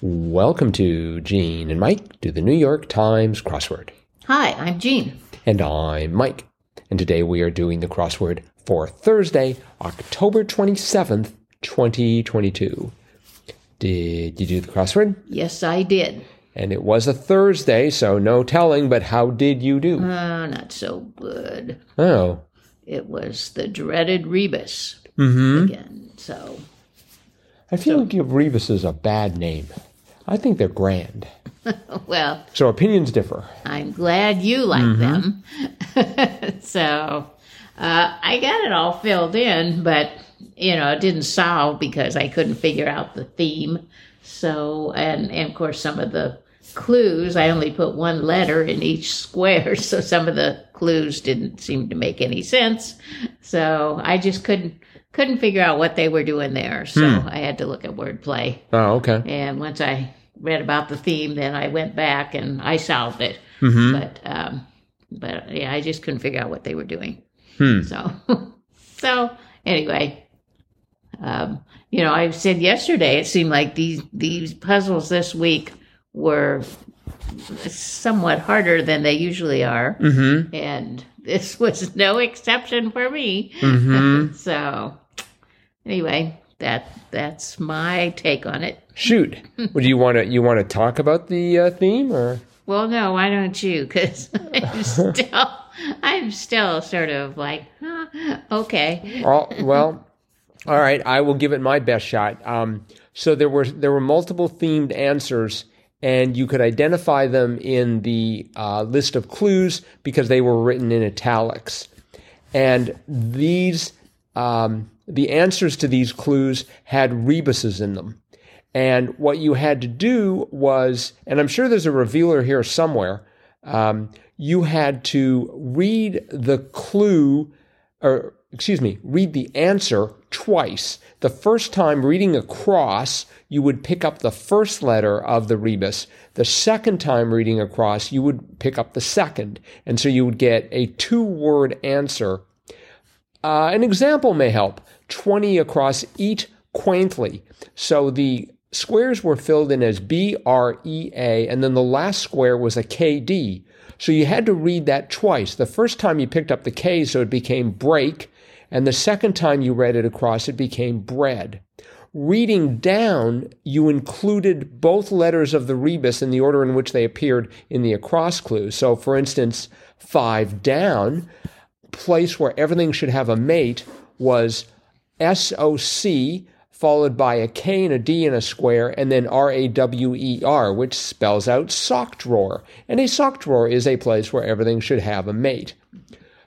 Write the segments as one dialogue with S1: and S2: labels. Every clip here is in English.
S1: Welcome to Gene and Mike do the New York Times crossword.
S2: Hi, I'm Jean.
S1: And I'm Mike. And today we are doing the crossword for Thursday, October 27th, 2022. Did you do the crossword?
S2: Yes, I did.
S1: And it was a Thursday, so no telling, but how did you do?
S2: Uh, not so good.
S1: Oh.
S2: It was the dreaded rebus
S1: Mm-hmm.
S2: again. So,
S1: I feel like give rebuses a bad name. I think they're grand.
S2: well,
S1: So opinions differ.
S2: I'm glad you like them. so, uh, I got it all filled in, but you know, it didn't solve because I couldn't figure out the theme. So, and and of course, some of the clues I only put one letter in each square, so some of the clues didn't seem to make any sense. So I just couldn't couldn't figure out what they were doing there. So I had to look at wordplay.
S1: Oh, okay.
S2: And once I read about the theme, then I went back and I solved it.
S1: Mm-hmm.
S2: But um, but yeah, I just couldn't figure out what they were doing.
S1: Hmm.
S2: So so anyway, um, you know, I said yesterday it seemed like these these puzzles this week were somewhat harder than they usually are,
S1: Mm-hmm.
S2: and this was no exception for me.
S1: Mm-hmm.
S2: so anyway, that that's my take on it.
S1: Shoot. Would you want to you want to talk about the uh, theme or?
S2: Well, no, why don't you? Because I'm still, I'm still sort of like, huh, okay.
S1: All, well, all right. I will give it my best shot. Um, so there were there were multiple themed answers, and you could identify them in the uh, list of clues because they were written in italics. And these um, the answers to these clues had rebuses in them. And what you had to do was, and I'm sure there's a revealer here somewhere. Um, you had to read the clue, or excuse me, read the answer twice. The first time reading across, you would pick up the first letter of the rebus. The second time reading across, you would pick up the second. And so you would get a two word answer. Uh, an example may help 20 across eat quaintly. So the squares were filled in as B R E A, and then the last square was a K D. So you had to read that twice. The first time you picked up the K, so it became break, and the second time you read it across, it became bread. Reading down, you included both letters of the rebus in the order in which they appeared in the across clue. So, for instance, five down, place where everything should have a mate was SOC followed by a K and a D and a square, and then R A W E R, which spells out sock drawer. And a sock drawer is a place where everything should have a mate.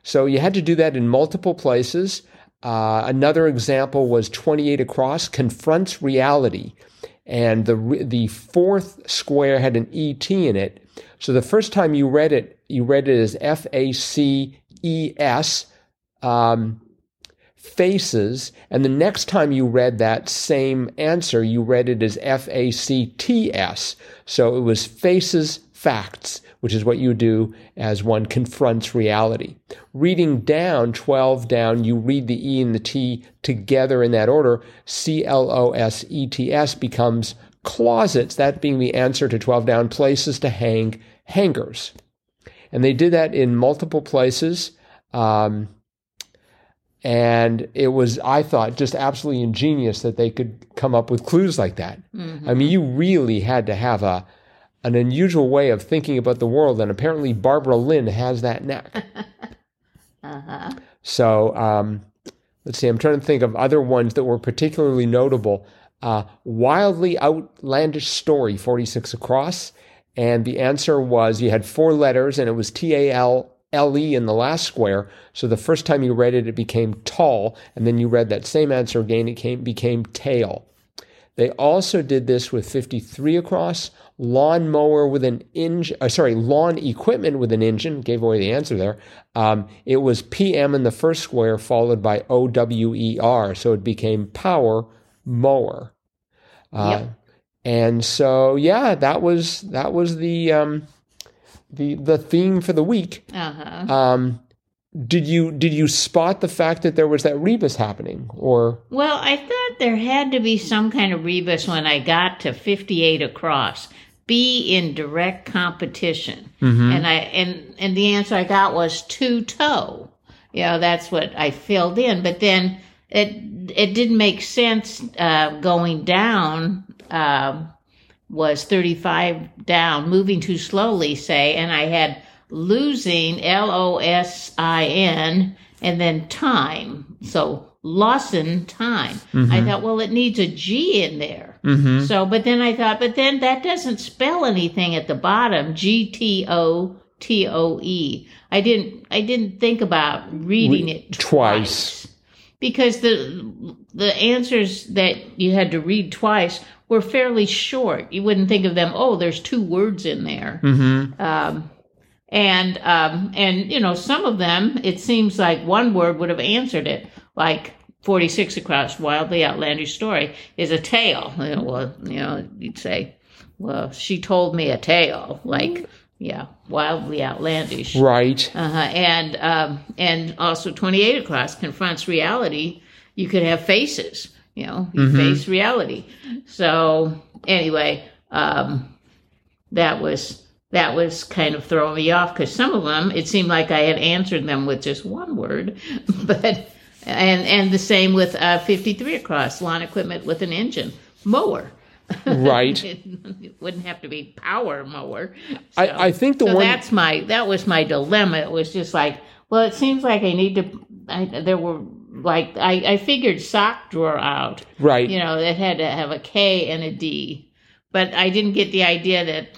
S1: So you had to do that in multiple places. Uh, another example was 28 across confronts reality. And the, the fourth square had an ET in it. So the first time you read it, you read it as F A C E S. Um, faces, and the next time you read that same answer, you read it as F A C T S. So it was faces, facts, which is what you do as one confronts reality. Reading down, 12 down, you read the E and the T together in that order. C L O S E T S becomes closets, that being the answer to 12 down, places to hang hangers. And they did that in multiple places. Um, and it was i thought just absolutely ingenious that they could come up with clues like that. I mean you really had to have a an unusual way of thinking about the world and apparently barbara lynn has that knack.
S2: Uh-huh.
S1: so um, let's see i'm trying to think of other ones that were particularly notable. Uh, wildly outlandish story 46 across. And the answer was you had four letters and it was t-a-l L-E in the last square. So the first time you read it, it became tall. And then you read that same answer again, it came, became tail. They also did this with 53 across, lawn mower with an engine, uh, sorry, lawn equipment with an engine, gave away the answer there. Um, it was PM in the first square followed by O-W-E-R. So it became power mower. Uh,
S2: Yep.
S1: And so, yeah, that was, that was the, um, the, the theme for the week.
S2: Uh-huh.
S1: Um, did you did you spot the fact that there was that rebus happening or
S2: Well, I thought there had to be some kind of rebus when I got to 58 across. Be in direct competition. And I and and the answer I got was two toe. You know, that's what I filled in, but then it it didn't make sense uh, going down um, was 35 down, moving too slowly, say, and I had losing L O S I N and then time. So Lawson time. I mm-hmm. thought, well, it needs a G in there. Mm-hmm. So, but then I thought, but then that doesn't spell anything at the bottom. G T O T O E. I didn't. I didn't think about reading
S1: Re-
S2: it
S1: twice.
S2: twice because the the answers that you had to read twice were fairly short. You wouldn't think of them. Oh, there's two words in there.
S1: mm-hmm.
S2: Um, and um, and you know some of them it seems like one word would have answered it like 46 across wildly outlandish story is a tale you know, well you know you'd say well she told me a tale like yeah wildly outlandish
S1: right
S2: uh-huh. and um, and also 28 across confronts reality you could have faces you know you face reality so anyway um, that was that was kind of throwing me off because some of them it seemed like I had answered them with just one word, but and and the same with uh, 53 across lawn equipment with an engine mower.
S1: right
S2: it, it wouldn't have to be power mower.
S1: I, I think the
S2: so
S1: one
S2: that's my that was my dilemma. It was just like, well, it seems like I need to. I, there were like I, I figured sock drawer out.
S1: right
S2: You know, it had to have a K and a D, but I didn't get the idea that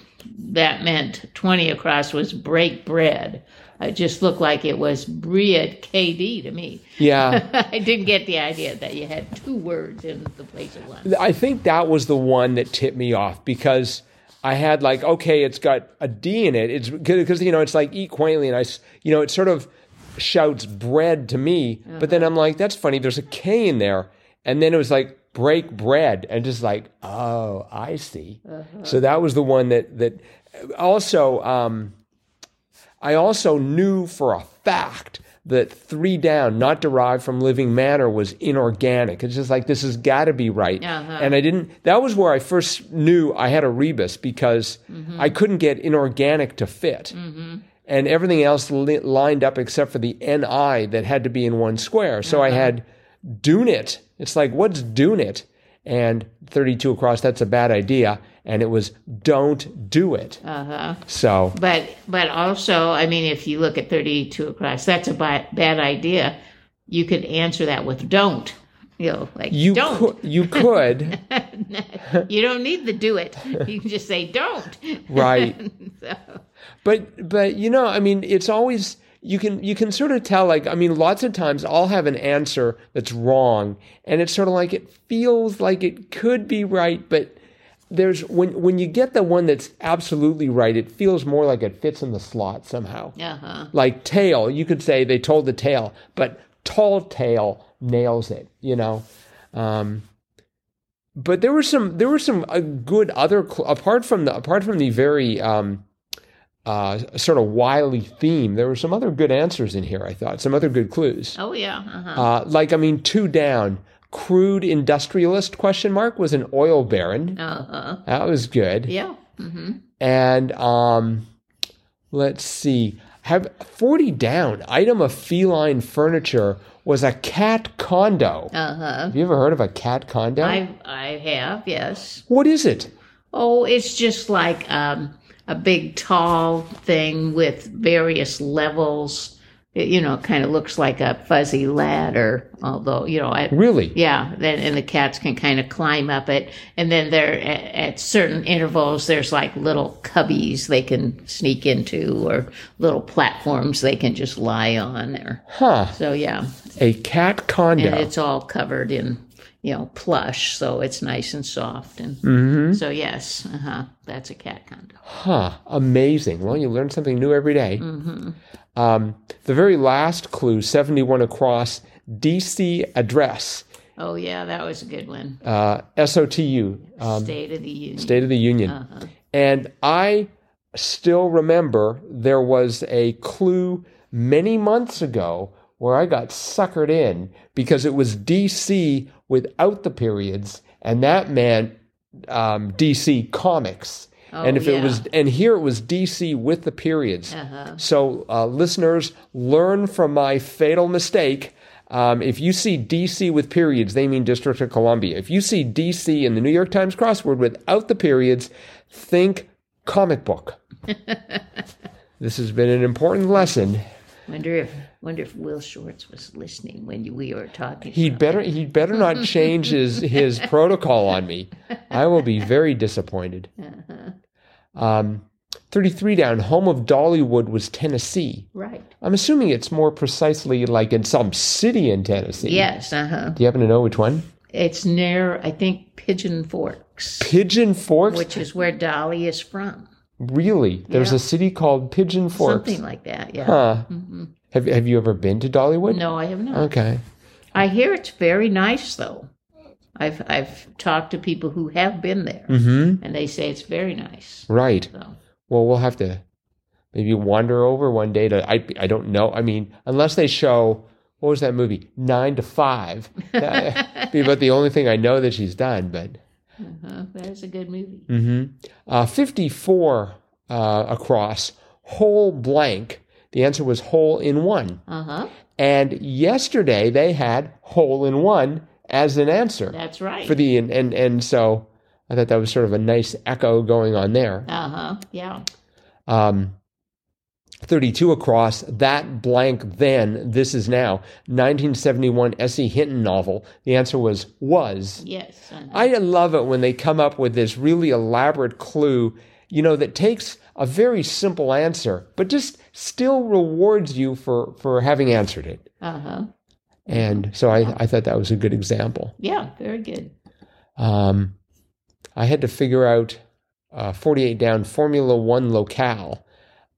S2: that meant twenty across was break bread. It just looked like it was bread KD to me.
S1: yeah
S2: I didn't get the idea that you had two words in the place of one.
S1: I think that was the one that tipped me off because I had like, okay, it's got a D in it. It's because you know it's like eat quaintly, and I, you know, it's sort of shouts bread to me. But then I'm like, that's funny. There's a K in there, and then it was like break bread, and just like, oh, I see. So that was the one that that also. Um, I also knew for a fact that three down, not derived from living matter, was inorganic. It's just like this has got to be right.
S2: Uh-huh.
S1: And I didn't. That was where I first knew I had a rebus because I couldn't get inorganic to fit, and everything else li- lined up except for the ni that had to be in one square. So I had dunit. It's like what's dunit? And 32 across, that's a bad idea. And it was don't do it.
S2: Uh huh.
S1: So
S2: But but also, I mean, if you look at thirty-two across, that's a ba- bad idea. You could answer that with "don't." You know, like
S1: You
S2: don't.
S1: you could,
S2: you don't need to do it. You can just say "don't."
S1: right?
S2: so,
S1: But but you know, I mean, it's always you can you can sort of tell. Like, I mean, lots of times I'll have an answer that's wrong, and it's sort of like it feels like it could be right, but there's when when you get the one that's absolutely right, it feels more like it fits in the slot somehow.
S2: uh huh.
S1: Like tail, you could say they told the tale, but tall tale nails it. You know. Um, but there were some there were some uh, good other cl- apart from the apart from the very um, uh, sort of wily theme. There were some other good answers in here. I thought some other good clues.
S2: Oh yeah. Uh huh.
S1: Uh, like I mean, two down. Crude industrialist question mark was an oil baron.
S2: Uh huh.
S1: That was good.
S2: Yeah. Mm-hmm.
S1: And um, let's see. Have forty down. Item of feline furniture was a cat condo.
S2: Uh huh.
S1: Have you ever heard of a cat condo?
S2: I I have yes.
S1: what is it?
S2: Oh, it's just like um, a big tall thing with various levels. It, you know, kind of looks like a fuzzy ladder, although you know, I,
S1: Really?
S2: Yeah, then and the cats can kind of climb up it, and then there at, at certain intervals, there's like little cubbies they can sneak into, or little platforms they can just lie on. Or
S1: Huh.
S2: so, yeah,
S1: A cat condo.
S2: and it's all covered in you know plush, so it's nice and soft, and
S1: Mm-hmm.
S2: so yes, uh-huh, that's a cat condo.
S1: Huh. Amazing. Well, you learn something new every day.
S2: Mm-hmm.
S1: Um, the very last clue, 71 across, DC address,
S2: Oh yeah, that was a good one.
S1: uh, SOTU, um,
S2: State of the Union.
S1: State of the Union.
S2: Uh-huh.
S1: And I still remember there was a clue many months ago where I got suckered in because it was DC without the periods, and that meant um, DC Comics. Oh, and if
S2: yeah.
S1: it was, and here it was DC with the periods.
S2: Uh-huh.
S1: So, uh, listeners, learn from my fatal mistake. Um, if you see DC with periods, they mean District of Columbia. If you see DC in the New York Times crossword without the periods, think comic book. this has been an important lesson.
S2: Wonder if wonder if Will Shortz was listening when we were talking.
S1: He'd better he'd better not change his his protocol on me. I will be very disappointed. Um, Thirty three down. Home of Dollywood was Tennessee.
S2: right.
S1: I'm assuming it's more precisely like in some city in Tennessee.
S2: Yes. Uh huh.
S1: Do you happen to know which one?
S2: It's near I think Pigeon Forks,
S1: Pigeon Forks.
S2: which is where Dolly is from.
S1: Really? There's
S2: Yeah.
S1: a city called Pigeon Forks.
S2: Something like that. Yeah.
S1: Huh. Have Have you ever been to Dollywood?
S2: No, I have not.
S1: Okay.
S2: I hear it's very nice though. I've I've talked to people who have been there,
S1: Mm-hmm.
S2: and they say it's very nice.
S1: Right.
S2: So
S1: Well, we'll have to maybe wander over one day to. I I don't know. I mean, unless they show what was that movie Nine to Five. That'd be about the only thing I know that she's done. But
S2: uh that is a good movie.
S1: hmm uh, fifty four uh, across whole blank. The answer was hole in one.
S2: Uh huh.
S1: And yesterday they had hole in one as an answer
S2: That's right.
S1: for the and and, and so I thought that was sort of a nice echo going on there.
S2: uh huh. Yeah.
S1: Um, 32 across that blank then this is now 1971 S.E. Hinton novel. The answer was was.
S2: Yes. uh-huh.
S1: I love it when they come up with this really elaborate clue, you know, that takes a very simple answer, but just still rewards you for for having answered it.
S2: Uh huh.
S1: And so I, I thought that was a good example.
S2: Yeah. Very good.
S1: Um, I had to figure out uh, 48 down Formula One locale.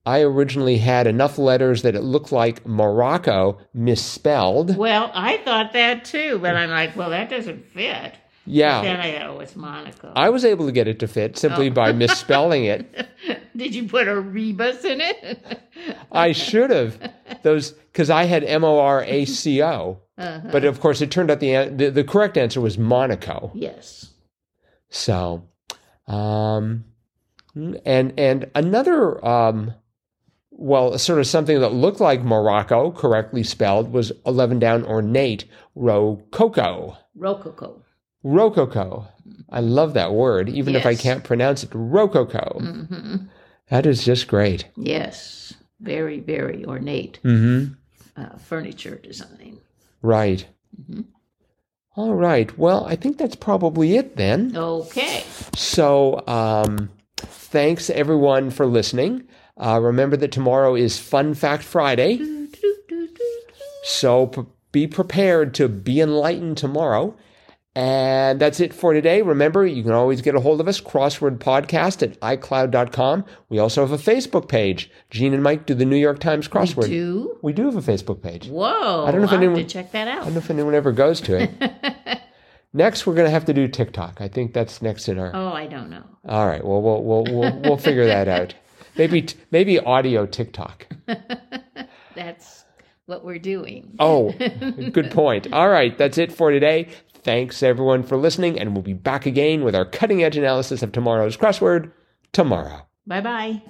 S1: I originally had enough letters that it looked like Morocco misspelled.
S2: Well, I thought that too, but I'm like, well, that doesn't fit.
S1: Yeah.
S2: Then I thought, oh, it's Monaco.
S1: I was able to get it to fit simply
S2: Oh.
S1: by misspelling it.
S2: Did you put a rebus in it?
S1: I should have those because I had M O R A C O,
S2: uh-huh.
S1: but of course it turned out the, the the correct answer was Monaco.
S2: Yes.
S1: So, um, and and another um, well, sort of something that looked like Morocco, correctly spelled, was eleven down ornate rococo.
S2: Rococo.
S1: Rococo. I love that word, even if I can't pronounce it. Rococo.
S2: hmm
S1: That is just great.
S2: Yes. Very, very ornate
S1: Mm-hmm.
S2: uh, furniture design.
S1: Right.
S2: Mhm.
S1: All right. Well, I think that's probably it then.
S2: Okay.
S1: So, um, thanks everyone for listening. Uh, remember that tomorrow is Fun Fact Friday. So p- be prepared to be enlightened tomorrow. And that's it for today. Remember, you can always get a hold of us, crossword podcast at iCloud.com. We also have a Facebook page. Gene and Mike do the New York Times crossword.
S2: Do
S1: We do have a Facebook page.
S2: whoa!
S1: I don't know if
S2: I'll
S1: anyone-
S2: check that
S1: I
S2: out.
S1: don't know if anyone ever goes to it. next, we're going to have to do TikTok. I think that's next in our.
S2: Oh, I don't know.
S1: All right. Well, we'll we'll we'll, we'll figure that out. Maybe maybe audio TikTok.
S2: That's what we're doing.
S1: Oh, good point. All right, that's it for today. Thanks everyone for listening, and we'll be back again with our cutting edge analysis of tomorrow's crossword tomorrow.
S2: Bye bye.